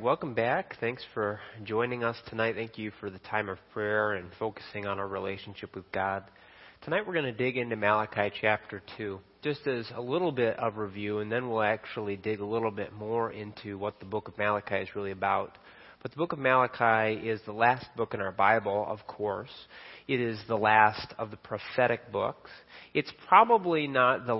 right, welcome back. Thanks for joining us tonight. Thank you for the time of prayer and focusing on our relationship with God. Tonight we're going to dig into Malachi chapter 2, just as a little bit of review, and then we'll actually dig a little bit more into what the book of Malachi is really about. But the book of Malachi is the last book in our Bible, of course. It is the last of the prophetic books. It's probably not the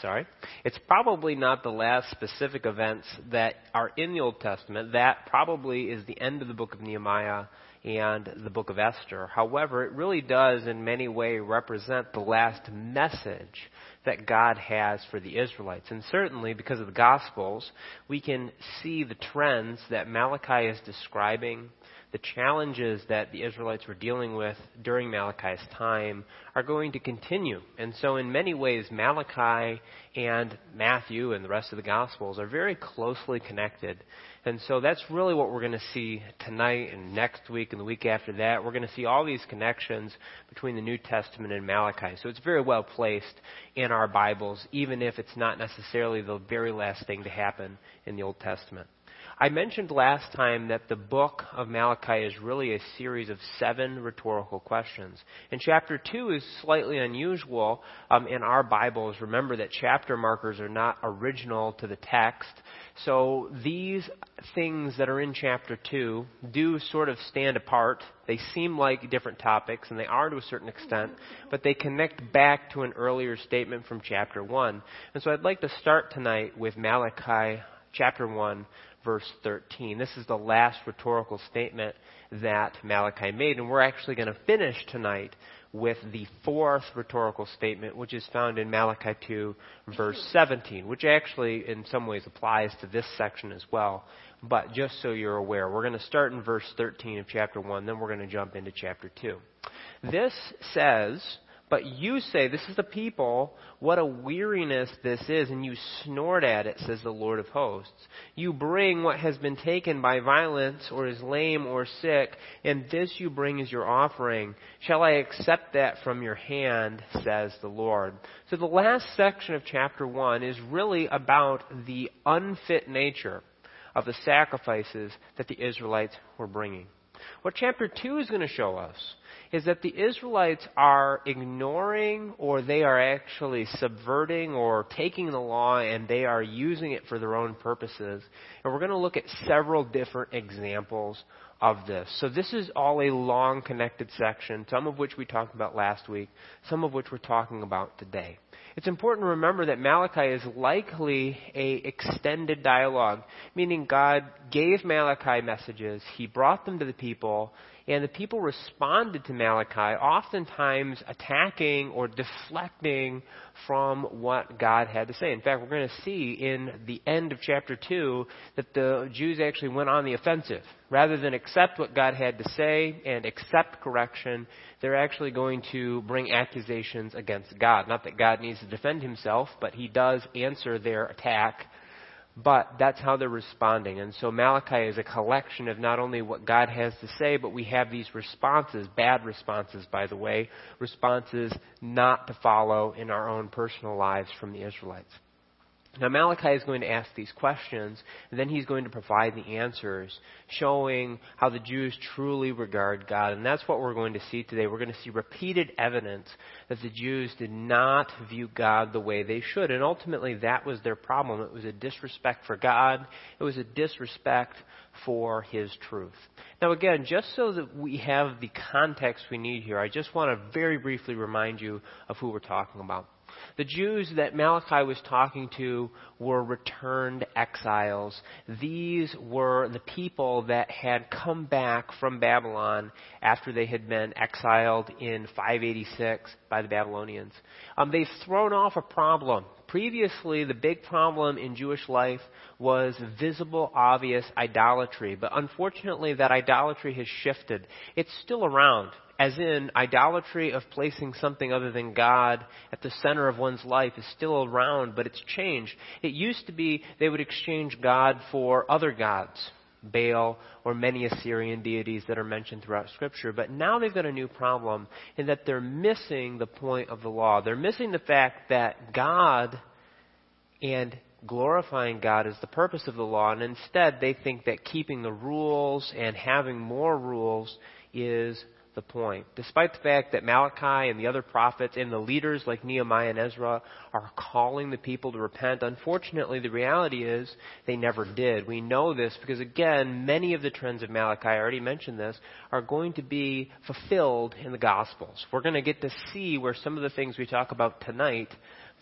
sorry, it's probably not the last specific events that are in the Old Testament. That probably is the end of the book of Nehemiah and the book of Esther. However, it really does in many ways represent the last message that God has for the Israelites. And certainly because of the Gospels, we can see the trends that Malachi is describing the challenges that the Israelites were dealing with during Malachi's time are going to continue. And so, in many ways, Malachi and Matthew and the rest of the Gospels are very closely connected. And so, that's really what we're going to see tonight and next week and the week after that. We're going to see all these connections between the New Testament and Malachi. So, it's very well placed in our Bibles, even if it's not necessarily the very last thing to happen in the Old Testament. I mentioned last time that the book of Malachi is really a series of seven rhetorical questions. And chapter 2 is slightly unusual um, in our Bibles. Remember that chapter markers are not original to the text. So these things that are in chapter 2 do sort of stand apart. They seem like different topics, and they are to a certain extent, but they connect back to an earlier statement from chapter 1. And so I'd like to start tonight with Malachi chapter 1 verse 13. This is the last rhetorical statement that Malachi made, and we're actually going to finish tonight with the fourth rhetorical statement, which is found in Malachi 2, verse 17, which actually in some ways applies to this section as well. But just so you're aware, we're going to start in verse 13 of chapter 1, then we're going to jump into chapter 2. This says, but you say, This is the people, what a weariness this is, and you snort at it, says the Lord of hosts. You bring what has been taken by violence, or is lame or sick, and this you bring as your offering. Shall I accept that from your hand, says the Lord? So the last section of chapter 1 is really about the unfit nature of the sacrifices that the Israelites were bringing. What chapter 2 is going to show us is that the Israelites are ignoring or they are actually subverting or taking the law and they are using it for their own purposes. And we're going to look at several different examples of this. So this is all a long connected section, some of which we talked about last week, some of which we're talking about today. It's important to remember that Malachi is likely a extended dialogue, meaning God gave Malachi messages, he brought them to the people, and the people responded to Malachi, oftentimes attacking or deflecting from what God had to say. In fact, we're going to see in the end of chapter 2 that the Jews actually went on the offensive. Rather than accept what God had to say and accept correction, they're actually going to bring accusations against God. Not that God needs to defend himself, but he does answer their attack but that's how they're responding. And so Malachi is a collection of not only what God has to say, but we have these responses, bad responses, by the way, responses not to follow in our own personal lives from the Israelites. Now, Malachi is going to ask these questions, and then he's going to provide the answers, showing how the Jews truly regard God. And that's what we're going to see today. We're going to see repeated evidence that the Jews did not view God the way they should. And ultimately, that was their problem. It was a disrespect for God, it was a disrespect for His truth. Now, again, just so that we have the context we need here, I just want to very briefly remind you of who we're talking about. The Jews that Malachi was talking to were returned exiles. These were the people that had come back from Babylon after they had been exiled in 586 by the Babylonians. Um, they've thrown off a problem. Previously, the big problem in Jewish life was visible, obvious idolatry. But unfortunately, that idolatry has shifted. It's still around as in idolatry of placing something other than God at the center of one's life is still around, but it's changed. It used to be they would exchange God for other gods, Baal or many Assyrian deities that are mentioned throughout Scripture. But now they've got a new problem in that they're missing the point of the law. They're missing the fact that God and glorifying God is the purpose of the law, and instead they think that keeping the rules and having more rules is the point. Despite the fact that Malachi and the other prophets and the leaders like Nehemiah and Ezra are calling the people to repent, unfortunately the reality is they never did. We know this because again, many of the trends of Malachi, I already mentioned this, are going to be fulfilled in the Gospels. We're going to get to see where some of the things we talk about tonight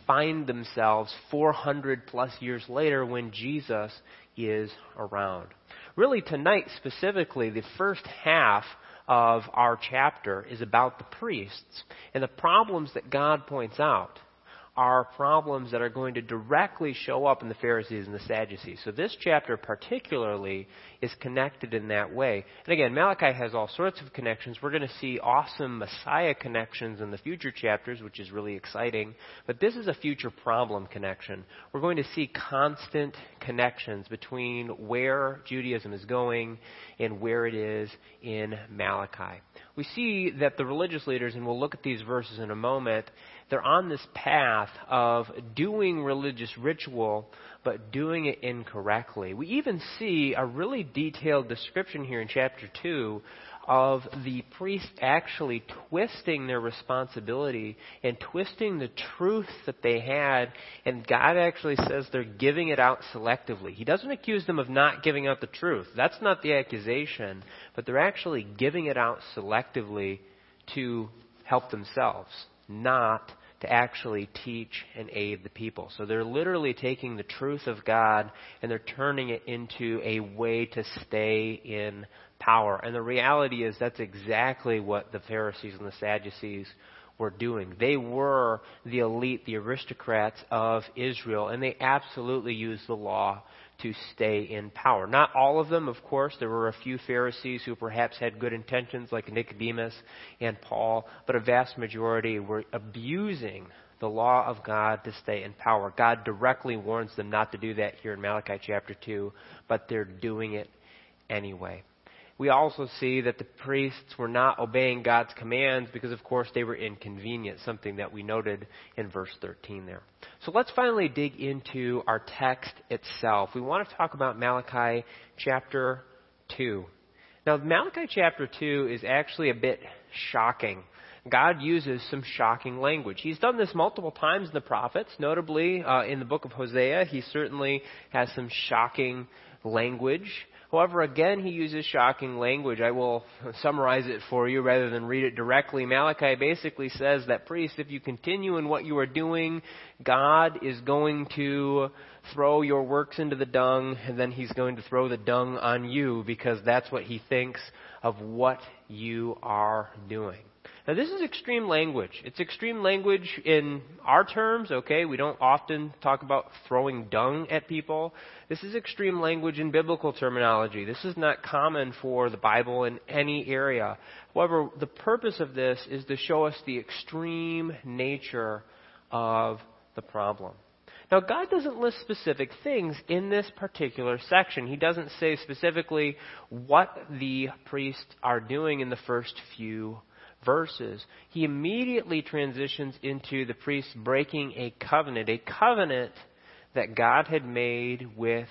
find themselves 400 plus years later when Jesus is around. Really tonight specifically, the first half of our chapter is about the priests and the problems that God points out are problems that are going to directly show up in the Pharisees and the Sadducees. So this chapter particularly is connected in that way. And again, Malachi has all sorts of connections. We're going to see awesome Messiah connections in the future chapters, which is really exciting. But this is a future problem connection. We're going to see constant connections between where Judaism is going and where it is in Malachi. We see that the religious leaders, and we'll look at these verses in a moment, they're on this path of doing religious ritual, but doing it incorrectly. We even see a really detailed description here in chapter 2 of the priests actually twisting their responsibility and twisting the truth that they had, and God actually says they're giving it out selectively. He doesn't accuse them of not giving out the truth. That's not the accusation, but they're actually giving it out selectively to help themselves not to actually teach and aid the people. So they're literally taking the truth of God and they're turning it into a way to stay in power. And the reality is that's exactly what the Pharisees and the Sadducees were doing. They were the elite, the aristocrats of Israel, and they absolutely used the law to stay in power. Not all of them, of course. There were a few Pharisees who perhaps had good intentions, like Nicodemus and Paul, but a vast majority were abusing the law of God to stay in power. God directly warns them not to do that here in Malachi chapter 2, but they're doing it anyway we also see that the priests were not obeying God's commands because, of course, they were inconvenient, something that we noted in verse 13 there. So let's finally dig into our text itself. We want to talk about Malachi chapter 2. Now, Malachi chapter 2 is actually a bit shocking. God uses some shocking language. He's done this multiple times in the prophets, notably uh, in the book of Hosea. He certainly has some shocking language. However, again, he uses shocking language. I will summarize it for you rather than read it directly. Malachi basically says that, priests, if you continue in what you are doing, God is going to throw your works into the dung, and then he's going to throw the dung on you because that's what he thinks of what you are doing. Now, this is extreme language. It's extreme language in our terms, okay? We don't often talk about throwing dung at people. This is extreme language in biblical terminology. This is not common for the Bible in any area. However, the purpose of this is to show us the extreme nature of the problem. Now, God doesn't list specific things in this particular section. He doesn't say specifically what the priests are doing in the first few verses, he immediately transitions into the priest breaking a covenant, a covenant that God had made with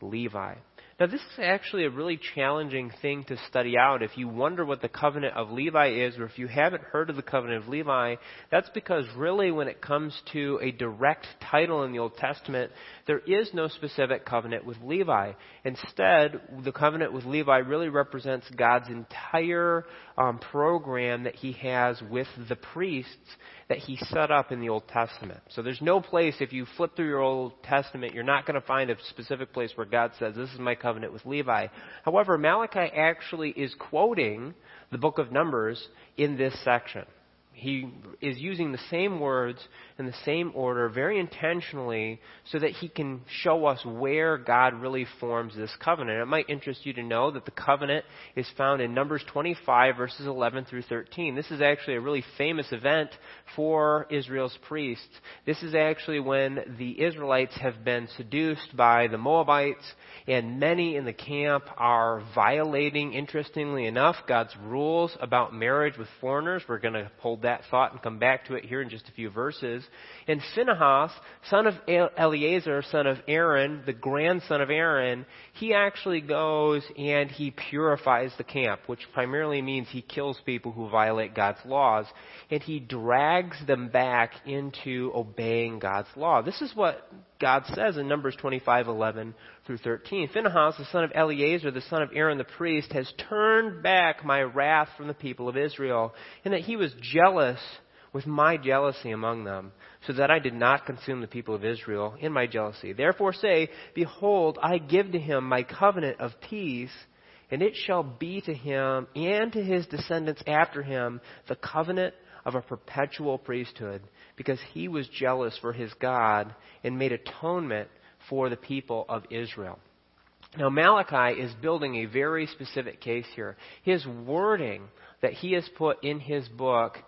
Levi. Now, this is actually a really challenging thing to study out. If you wonder what the covenant of Levi is, or if you haven't heard of the covenant of Levi, that's because really when it comes to a direct title in the Old Testament, there is no specific covenant with Levi. Instead, the covenant with Levi really represents God's entire um, program that he has with the priests that he set up in the Old Testament. So there's no place, if you flip through your Old Testament, you're not going to find a specific place where God says, This is my covenant with Levi. However, Malachi actually is quoting the book of Numbers in this section he is using the same words in the same order very intentionally so that he can show us where God really forms this covenant. It might interest you to know that the covenant is found in Numbers 25 verses 11 through 13. This is actually a really famous event for Israel's priests. This is actually when the Israelites have been seduced by the Moabites and many in the camp are violating, interestingly enough, God's rules about marriage with foreigners. We're going to hold hold that thought and come back to it here in just a few verses. And Phinehas, son of Eleazar, son of Aaron, the grandson of Aaron, he actually goes and he purifies the camp, which primarily means he kills people who violate God's laws, and he drags them back into obeying God's law. This is what God says in Numbers 25:11 through 13. Phinehas, the son of Eleazar, the son of Aaron the priest, has turned back my wrath from the people of Israel, in that he was jealous with my jealousy among them, so that I did not consume the people of Israel in my jealousy. Therefore say, Behold, I give to him my covenant of peace, and it shall be to him and to his descendants after him the covenant of a perpetual priesthood, because he was jealous for his God and made atonement for the people of Israel. Now, Malachi is building a very specific case here. His wording that he has put in his book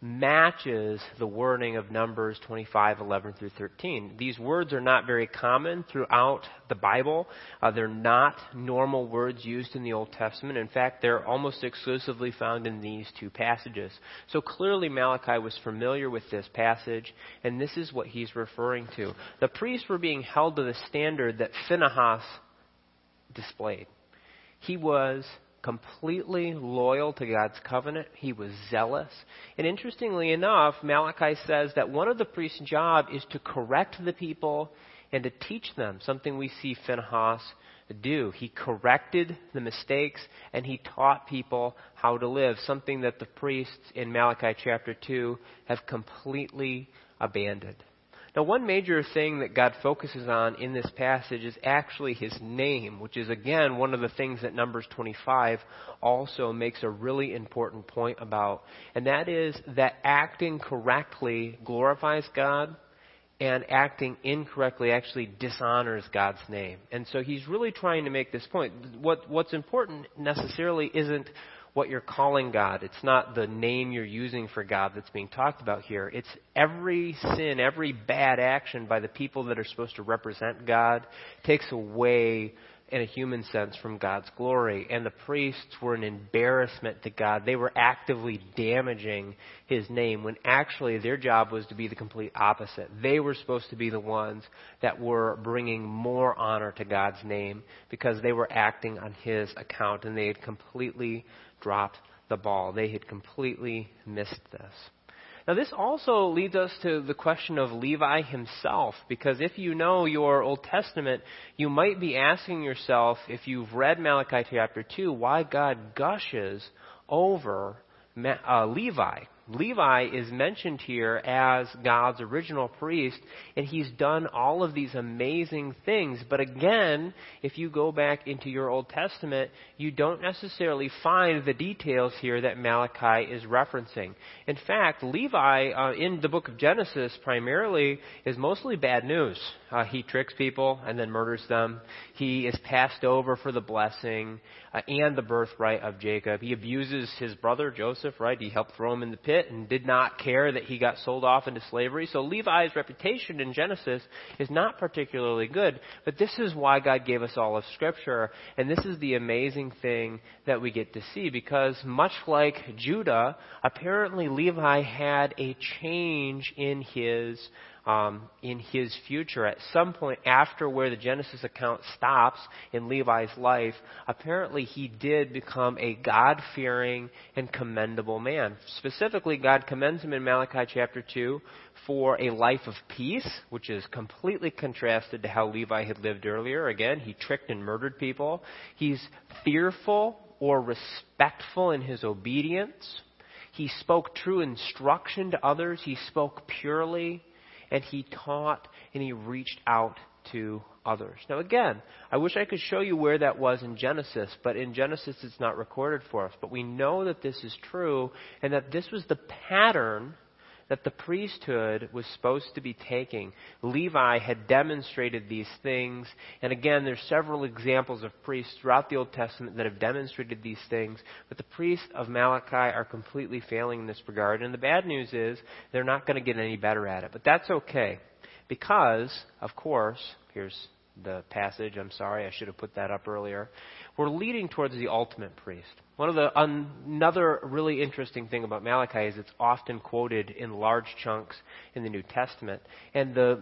matches the wording of Numbers 25, 11 through 13. These words are not very common throughout the Bible. Uh, they're not normal words used in the Old Testament. In fact, they're almost exclusively found in these two passages. So clearly Malachi was familiar with this passage, and this is what he's referring to. The priests were being held to the standard that Phinehas displayed. He was completely loyal to God's covenant. He was zealous. And interestingly enough, Malachi says that one of the priest's job is to correct the people and to teach them, something we see Phinehas do. He corrected the mistakes and he taught people how to live, something that the priests in Malachi chapter 2 have completely abandoned. Now, one major thing that God focuses on in this passage is actually His name, which is, again, one of the things that Numbers 25 also makes a really important point about. And that is that acting correctly glorifies God, and acting incorrectly actually dishonors God's name. And so He's really trying to make this point. What, what's important necessarily isn't what you're calling God. It's not the name you're using for God that's being talked about here. It's every sin, every bad action by the people that are supposed to represent God takes away in a human sense from God's glory. And the priests were an embarrassment to God. They were actively damaging his name when actually their job was to be the complete opposite. They were supposed to be the ones that were bringing more honor to God's name because they were acting on his account and they had completely dropped the ball. They had completely missed this. Now, this also leads us to the question of Levi himself, because if you know your Old Testament, you might be asking yourself, if you've read Malachi chapter 2, why God gushes over uh, Levi. Levi is mentioned here as God's original priest, and he's done all of these amazing things. But again, if you go back into your Old Testament, you don't necessarily find the details here that Malachi is referencing. In fact, Levi, uh, in the book of Genesis, primarily, is mostly bad news. Uh, he tricks people and then murders them. He is passed over for the blessing uh, and the birthright of Jacob. He abuses his brother Joseph, right? He helped throw him in the pit and did not care that he got sold off into slavery. So Levi's reputation in Genesis is not particularly good. But this is why God gave us all of Scripture. And this is the amazing thing that we get to see because much like Judah, apparently Levi had a change in his um, in his future. At some point after where the Genesis account stops in Levi's life, apparently he did become a God fearing and commendable man. Specifically, God commends him in Malachi chapter 2 for a life of peace, which is completely contrasted to how Levi had lived earlier. Again, he tricked and murdered people. He's fearful or respectful in his obedience. He spoke true instruction to others. He spoke purely and he taught and he reached out to others. Now, again, I wish I could show you where that was in Genesis, but in Genesis it's not recorded for us. But we know that this is true and that this was the pattern that the priesthood was supposed to be taking. Levi had demonstrated these things, and again, there's several examples of priests throughout the Old Testament that have demonstrated these things, but the priests of Malachi are completely failing in this regard, and the bad news is they're not going to get any better at it. But that's okay, because, of course, here's the passage. I'm sorry, I should have put that up earlier. We're leading towards the ultimate priest. One of the another really interesting thing about Malachi is it's often quoted in large chunks in the New Testament, and the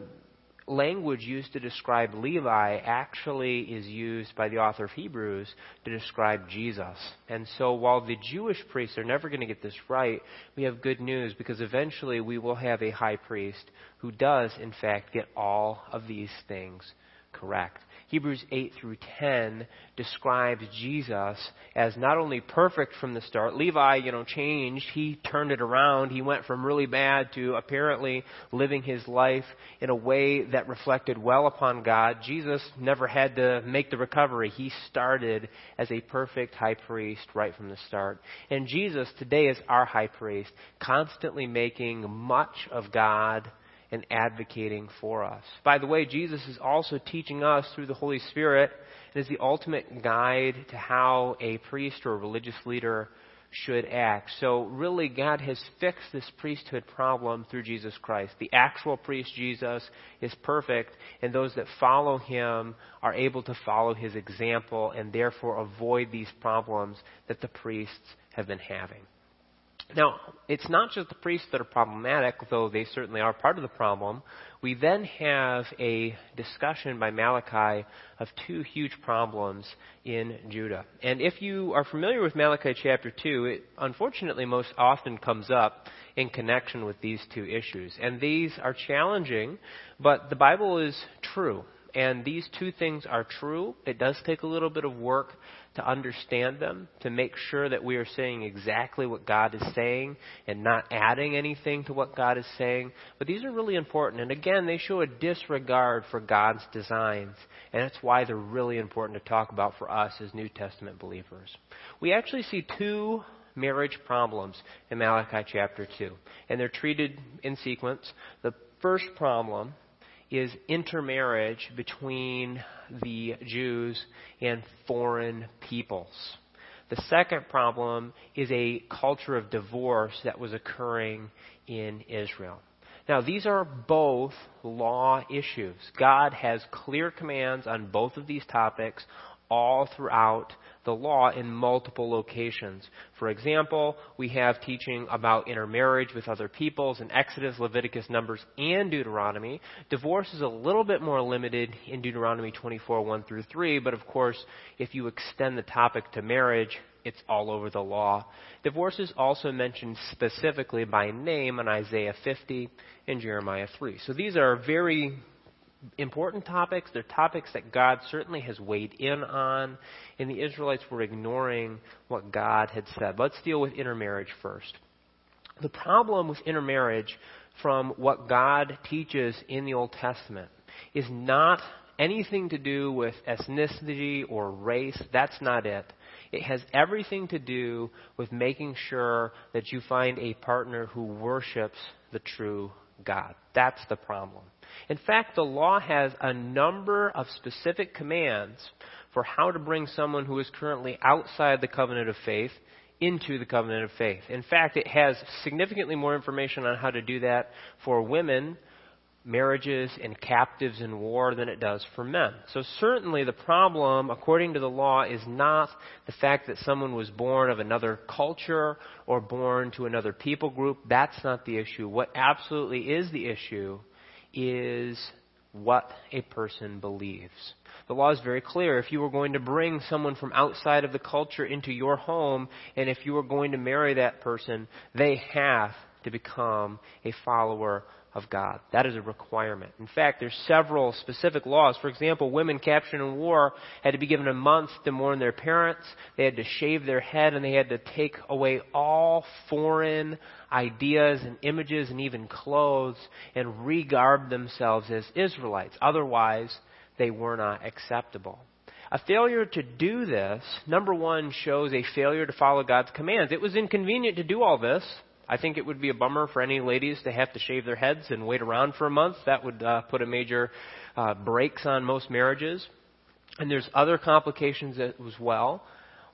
language used to describe Levi actually is used by the author of Hebrews to describe Jesus. And so while the Jewish priests are never going to get this right, we have good news because eventually we will have a high priest who does, in fact, get all of these things correct. Hebrews 8 through 10 describes Jesus as not only perfect from the start. Levi, you know, changed. He turned it around. He went from really bad to apparently living his life in a way that reflected well upon God. Jesus never had to make the recovery. He started as a perfect high priest right from the start. And Jesus today is our high priest, constantly making much of God and advocating for us. By the way, Jesus is also teaching us through the Holy Spirit and is the ultimate guide to how a priest or a religious leader should act. So really God has fixed this priesthood problem through Jesus Christ. The actual priest Jesus is perfect and those that follow him are able to follow his example and therefore avoid these problems that the priests have been having. Now, it's not just the priests that are problematic, though they certainly are part of the problem. We then have a discussion by Malachi of two huge problems in Judah. And if you are familiar with Malachi chapter 2, it unfortunately most often comes up in connection with these two issues. And these are challenging, but the Bible is true. And these two things are true. It does take a little bit of work to understand them, to make sure that we are saying exactly what God is saying and not adding anything to what God is saying. But these are really important. And again, they show a disregard for God's designs. And that's why they're really important to talk about for us as New Testament believers. We actually see two marriage problems in Malachi chapter 2. And they're treated in sequence. The first problem is intermarriage between the Jews and foreign peoples. The second problem is a culture of divorce that was occurring in Israel. Now, these are both law issues. God has clear commands on both of these topics all throughout the law in multiple locations. For example, we have teaching about intermarriage with other peoples in Exodus, Leviticus, Numbers, and Deuteronomy. Divorce is a little bit more limited in Deuteronomy 24, 1 through 3, but of course, if you extend the topic to marriage, it's all over the law. Divorce is also mentioned specifically by name in Isaiah 50 and Jeremiah 3. So these are very important topics. They're topics that God certainly has weighed in on, and the Israelites were ignoring what God had said. Let's deal with intermarriage first. The problem with intermarriage from what God teaches in the Old Testament is not anything to do with ethnicity or race. That's not it. It has everything to do with making sure that you find a partner who worships the true God. That's the problem. In fact, the law has a number of specific commands for how to bring someone who is currently outside the covenant of faith into the covenant of faith. In fact, it has significantly more information on how to do that for women marriages and captives in war than it does for men. So certainly the problem, according to the law, is not the fact that someone was born of another culture or born to another people group. That's not the issue. What absolutely is the issue is what a person believes. The law is very clear. If you were going to bring someone from outside of the culture into your home, and if you were going to marry that person, they have to become a follower of God. That is a requirement. In fact, there's several specific laws. For example, women captured in war had to be given a month to mourn their parents. They had to shave their head and they had to take away all foreign ideas and images and even clothes and regarb themselves as Israelites. Otherwise, they were not acceptable. A failure to do this, number one, shows a failure to follow God's commands. It was inconvenient to do all this. I think it would be a bummer for any ladies to have to shave their heads and wait around for a month. That would uh, put a major uh, brakes on most marriages. And there's other complications as well.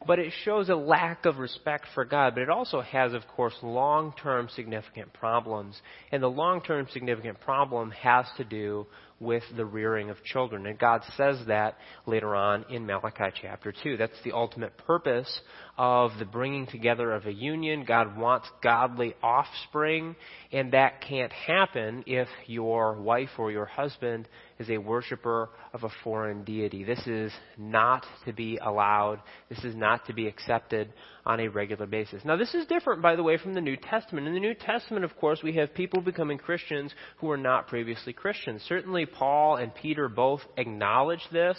But it shows a lack of respect for God. But it also has, of course, long term significant problems. And the long term significant problem has to do with the rearing of children. And God says that later on in Malachi chapter 2. That's the ultimate purpose of the bringing together of a union. God wants godly offspring, and that can't happen if your wife or your husband is a worshiper of a foreign deity. This is not to be allowed. This is not to be accepted on a regular basis. Now, this is different, by the way, from the New Testament. In the New Testament, of course, we have people becoming Christians who were not previously Christians. Certainly, Paul and Peter both acknowledge this,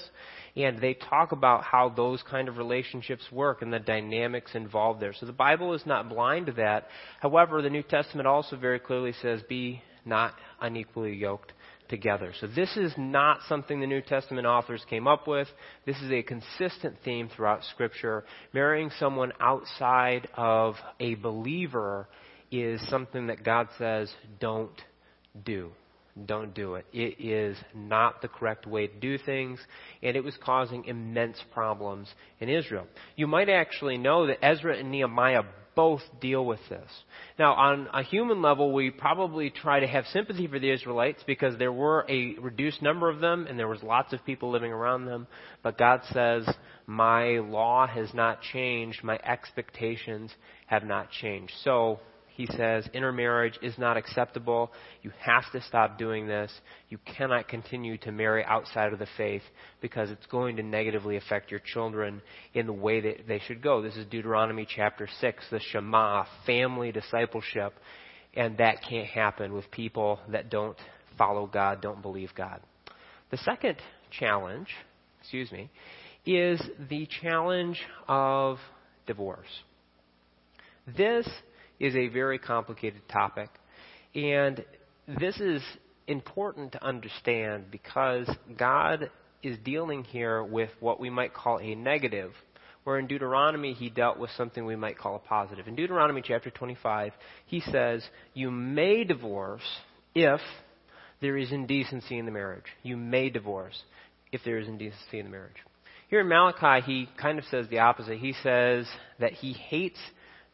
and they talk about how those kind of relationships work and the dynamics involved there. So the Bible is not blind to that. However, the New Testament also very clearly says, be not unequally yoked together. So this is not something the New Testament authors came up with. This is a consistent theme throughout Scripture. Marrying someone outside of a believer is something that God says, don't do. Don't do it. It is not the correct way to do things, and it was causing immense problems in Israel. You might actually know that Ezra and Nehemiah both deal with this. Now, on a human level, we probably try to have sympathy for the Israelites because there were a reduced number of them and there was lots of people living around them. But God says, my law has not changed. My expectations have not changed. So, he says intermarriage is not acceptable. You have to stop doing this. You cannot continue to marry outside of the faith because it's going to negatively affect your children in the way that they should go. This is Deuteronomy chapter 6, the Shema, family discipleship. And that can't happen with people that don't follow God, don't believe God. The second challenge, excuse me, is the challenge of divorce. This is a very complicated topic. And this is important to understand because God is dealing here with what we might call a negative, where in Deuteronomy he dealt with something we might call a positive. In Deuteronomy chapter 25, he says, You may divorce if there is indecency in the marriage. You may divorce if there is indecency in the marriage. Here in Malachi, he kind of says the opposite. He says that he hates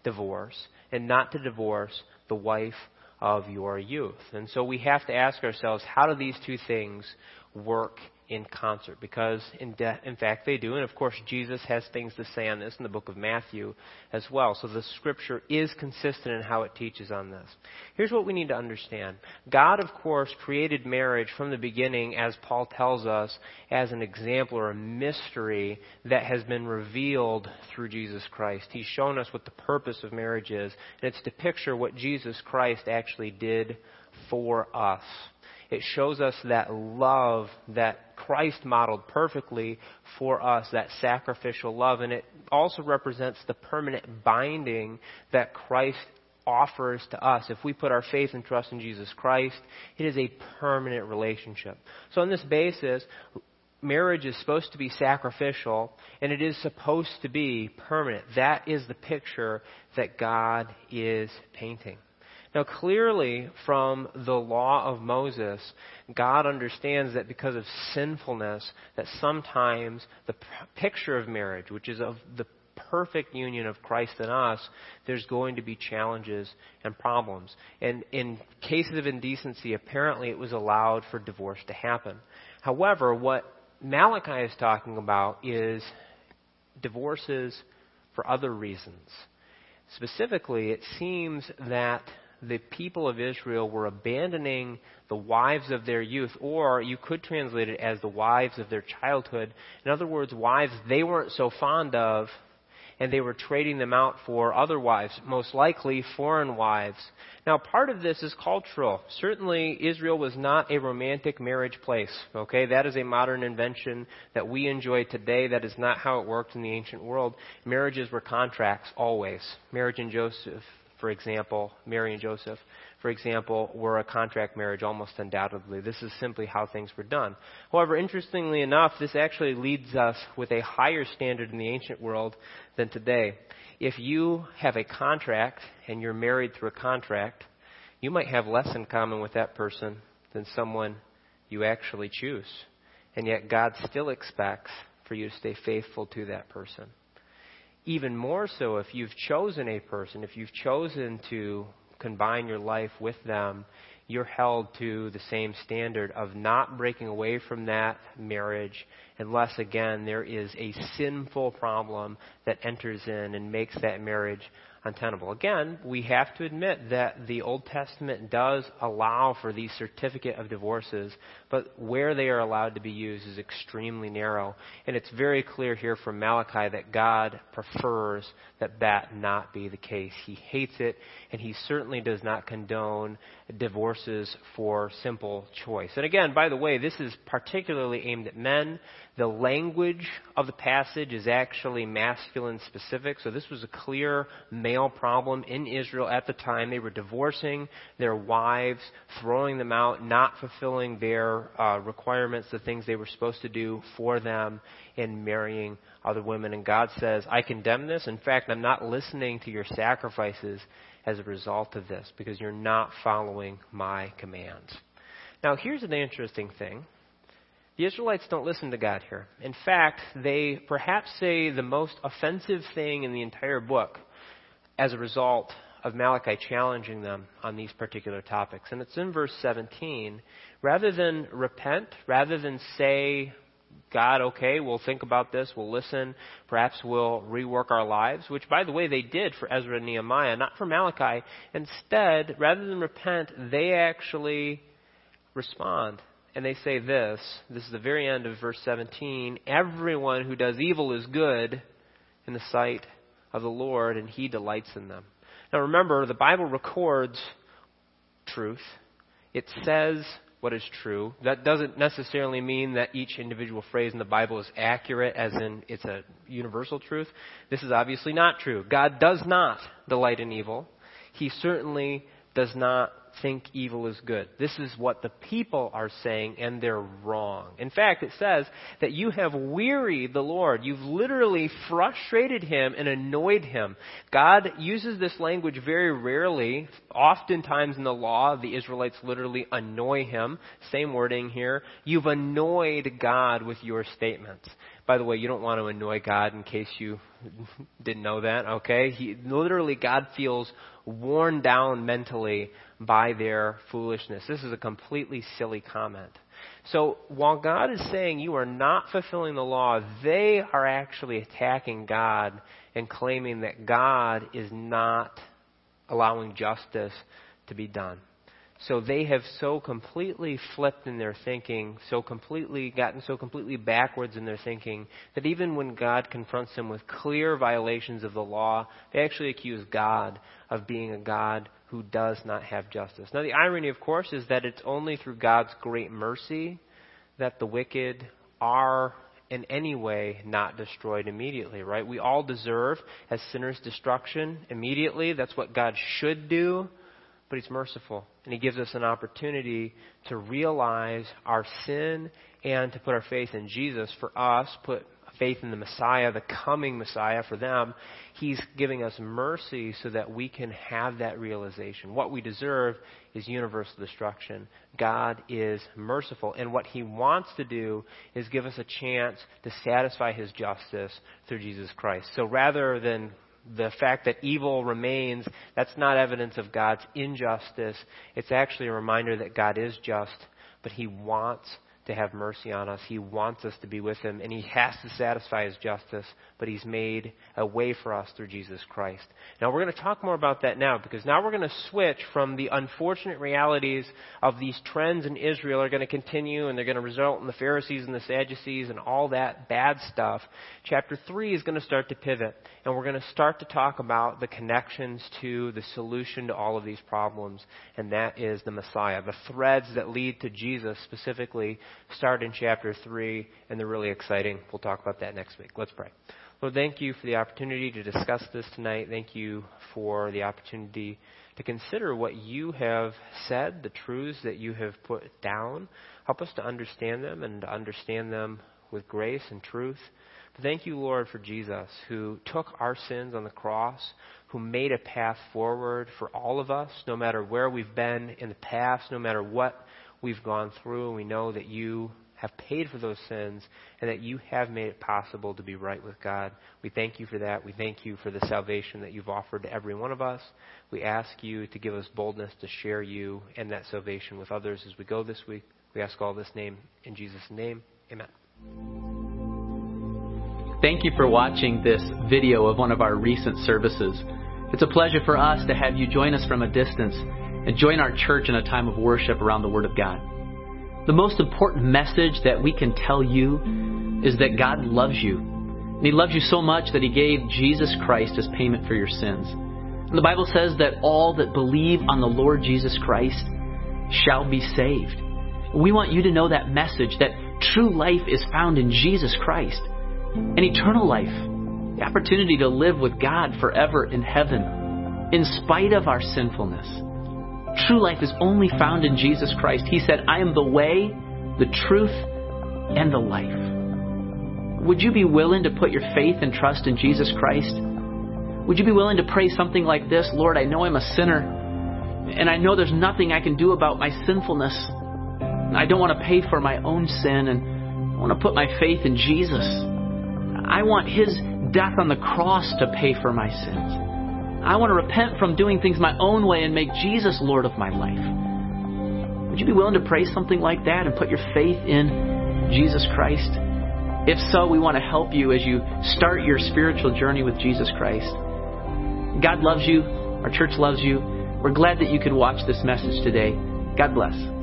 divorce and not to divorce the wife of your youth. And so we have to ask ourselves, how do these two things work in concert because, in, de- in fact, they do. And of course, Jesus has things to say on this in the book of Matthew as well. So the scripture is consistent in how it teaches on this. Here's what we need to understand God, of course, created marriage from the beginning, as Paul tells us, as an example or a mystery that has been revealed through Jesus Christ. He's shown us what the purpose of marriage is, and it's to picture what Jesus Christ actually did for us. It shows us that love that Christ modeled perfectly for us, that sacrificial love. And it also represents the permanent binding that Christ offers to us. If we put our faith and trust in Jesus Christ, it is a permanent relationship. So, on this basis, marriage is supposed to be sacrificial and it is supposed to be permanent. That is the picture that God is painting. Now, clearly, from the law of Moses, God understands that because of sinfulness, that sometimes the picture of marriage, which is of the perfect union of Christ and us, there's going to be challenges and problems. And in cases of indecency, apparently it was allowed for divorce to happen. However, what Malachi is talking about is divorces for other reasons. Specifically, it seems that the people of Israel were abandoning the wives of their youth, or you could translate it as the wives of their childhood. In other words, wives they weren't so fond of, and they were trading them out for other wives, most likely foreign wives. Now, part of this is cultural. Certainly, Israel was not a romantic marriage place. Okay, that is a modern invention that we enjoy today. That is not how it worked in the ancient world. Marriages were contracts always. Marriage in Joseph for example, Mary and Joseph, for example, were a contract marriage almost undoubtedly. This is simply how things were done. However, interestingly enough, this actually leads us with a higher standard in the ancient world than today. If you have a contract and you're married through a contract, you might have less in common with that person than someone you actually choose. And yet God still expects for you to stay faithful to that person even more so if you've chosen a person, if you've chosen to combine your life with them, you're held to the same standard of not breaking away from that marriage unless, again, there is a sinful problem that enters in and makes that marriage untenable. Again, we have to admit that the Old Testament does allow for these certificate of divorces, but where they are allowed to be used is extremely narrow. And it's very clear here from Malachi that God prefers that that not be the case. He hates it, and he certainly does not condone divorces for simple choice. And again, by the way, this is particularly aimed at men. The language of the passage is actually masculine specific, so this was a clear male problem in Israel at the time. They were divorcing their wives, throwing them out, not fulfilling their uh, requirements, the things they were supposed to do for them, in marrying other women. And God says, I condemn this. In fact, I'm not listening to your sacrifices as a result of this because you're not following my commands. Now, here's an interesting thing. The Israelites don't listen to God here. In fact, they perhaps say the most offensive thing in the entire book as a result of Malachi challenging them on these particular topics. And it's in verse 17. Rather than repent, rather than say, God, okay, we'll think about this, we'll listen, perhaps we'll rework our lives, which, by the way, they did for Ezra and Nehemiah, not for Malachi. Instead, rather than repent, they actually respond. And they say this this is the very end of verse 17 everyone who does evil is good in the sight of the Lord, and he delights in them. Now remember, the Bible records truth. It says what is true. That doesn't necessarily mean that each individual phrase in the Bible is accurate, as in it's a universal truth. This is obviously not true. God does not delight in evil. He certainly does not think evil is good. This is what the people are saying, and they're wrong. In fact, it says that you have wearied the Lord. You've literally frustrated him and annoyed him. God uses this language very rarely. Oftentimes in the law, the Israelites literally annoy him. Same wording here. You've annoyed God with your statements. By the way, you don't want to annoy God in case you didn't know that, okay? He, literally, God feels worn down mentally by their foolishness. This is a completely silly comment. So while God is saying you are not fulfilling the law, they are actually attacking God and claiming that God is not allowing justice to be done. So they have so completely flipped in their thinking, so completely gotten so completely backwards in their thinking that even when God confronts them with clear violations of the law, they actually accuse God of being a God who does not have justice. Now the irony of course is that it's only through God's great mercy that the wicked are in any way not destroyed immediately, right? We all deserve as sinners destruction immediately. That's what God should do but He's merciful. And He gives us an opportunity to realize our sin and to put our faith in Jesus. For us, put faith in the Messiah, the coming Messiah for them. He's giving us mercy so that we can have that realization. What we deserve is universal destruction. God is merciful. And what He wants to do is give us a chance to satisfy His justice through Jesus Christ. So rather than the fact that evil remains, that's not evidence of God's injustice. It's actually a reminder that God is just, but He wants to have mercy on us. He wants us to be with Him, and He has to satisfy His justice, but He's made a way for us through Jesus Christ. Now, we're going to talk more about that now, because now we're going to switch from the unfortunate realities of these trends in Israel are going to continue, and they're going to result in the Pharisees and the Sadducees and all that bad stuff. Chapter 3 is going to start to pivot, and we're going to start to talk about the connections to the solution to all of these problems, and that is the Messiah. The threads that lead to Jesus specifically start in chapter 3, and they're really exciting. We'll talk about that next week. Let's pray. Lord, thank you for the opportunity to discuss this tonight. Thank you for the opportunity to consider what you have said, the truths that you have put down. Help us to understand them and to understand them with grace and truth. Thank you, Lord, for Jesus, who took our sins on the cross, who made a path forward for all of us, no matter where we've been in the past, no matter what we've gone through, and we know that you have paid for those sins and that you have made it possible to be right with God. We thank you for that. We thank you for the salvation that you've offered to every one of us. We ask you to give us boldness to share you and that salvation with others as we go this week. We ask all this name in Jesus' name. Amen. Thank you for watching this video of one of our recent services. It's a pleasure for us to have you join us from a distance and join our church in a time of worship around the Word of God. The most important message that we can tell you is that God loves you. And He loves you so much that He gave Jesus Christ as payment for your sins. And the Bible says that all that believe on the Lord Jesus Christ shall be saved. We want you to know that message that true life is found in Jesus Christ and eternal life, the opportunity to live with God forever in heaven, in spite of our sinfulness. True life is only found in Jesus Christ. He said, I am the way, the truth, and the life. Would you be willing to put your faith and trust in Jesus Christ? Would you be willing to pray something like this Lord, I know I'm a sinner, and I know there's nothing I can do about my sinfulness. I don't want to pay for my own sin, and I want to put my faith in Jesus. I want His death on the cross to pay for my sins. I want to repent from doing things my own way and make Jesus Lord of my life. Would you be willing to pray something like that and put your faith in Jesus Christ? If so, we want to help you as you start your spiritual journey with Jesus Christ. God loves you. Our church loves you. We're glad that you could watch this message today. God bless.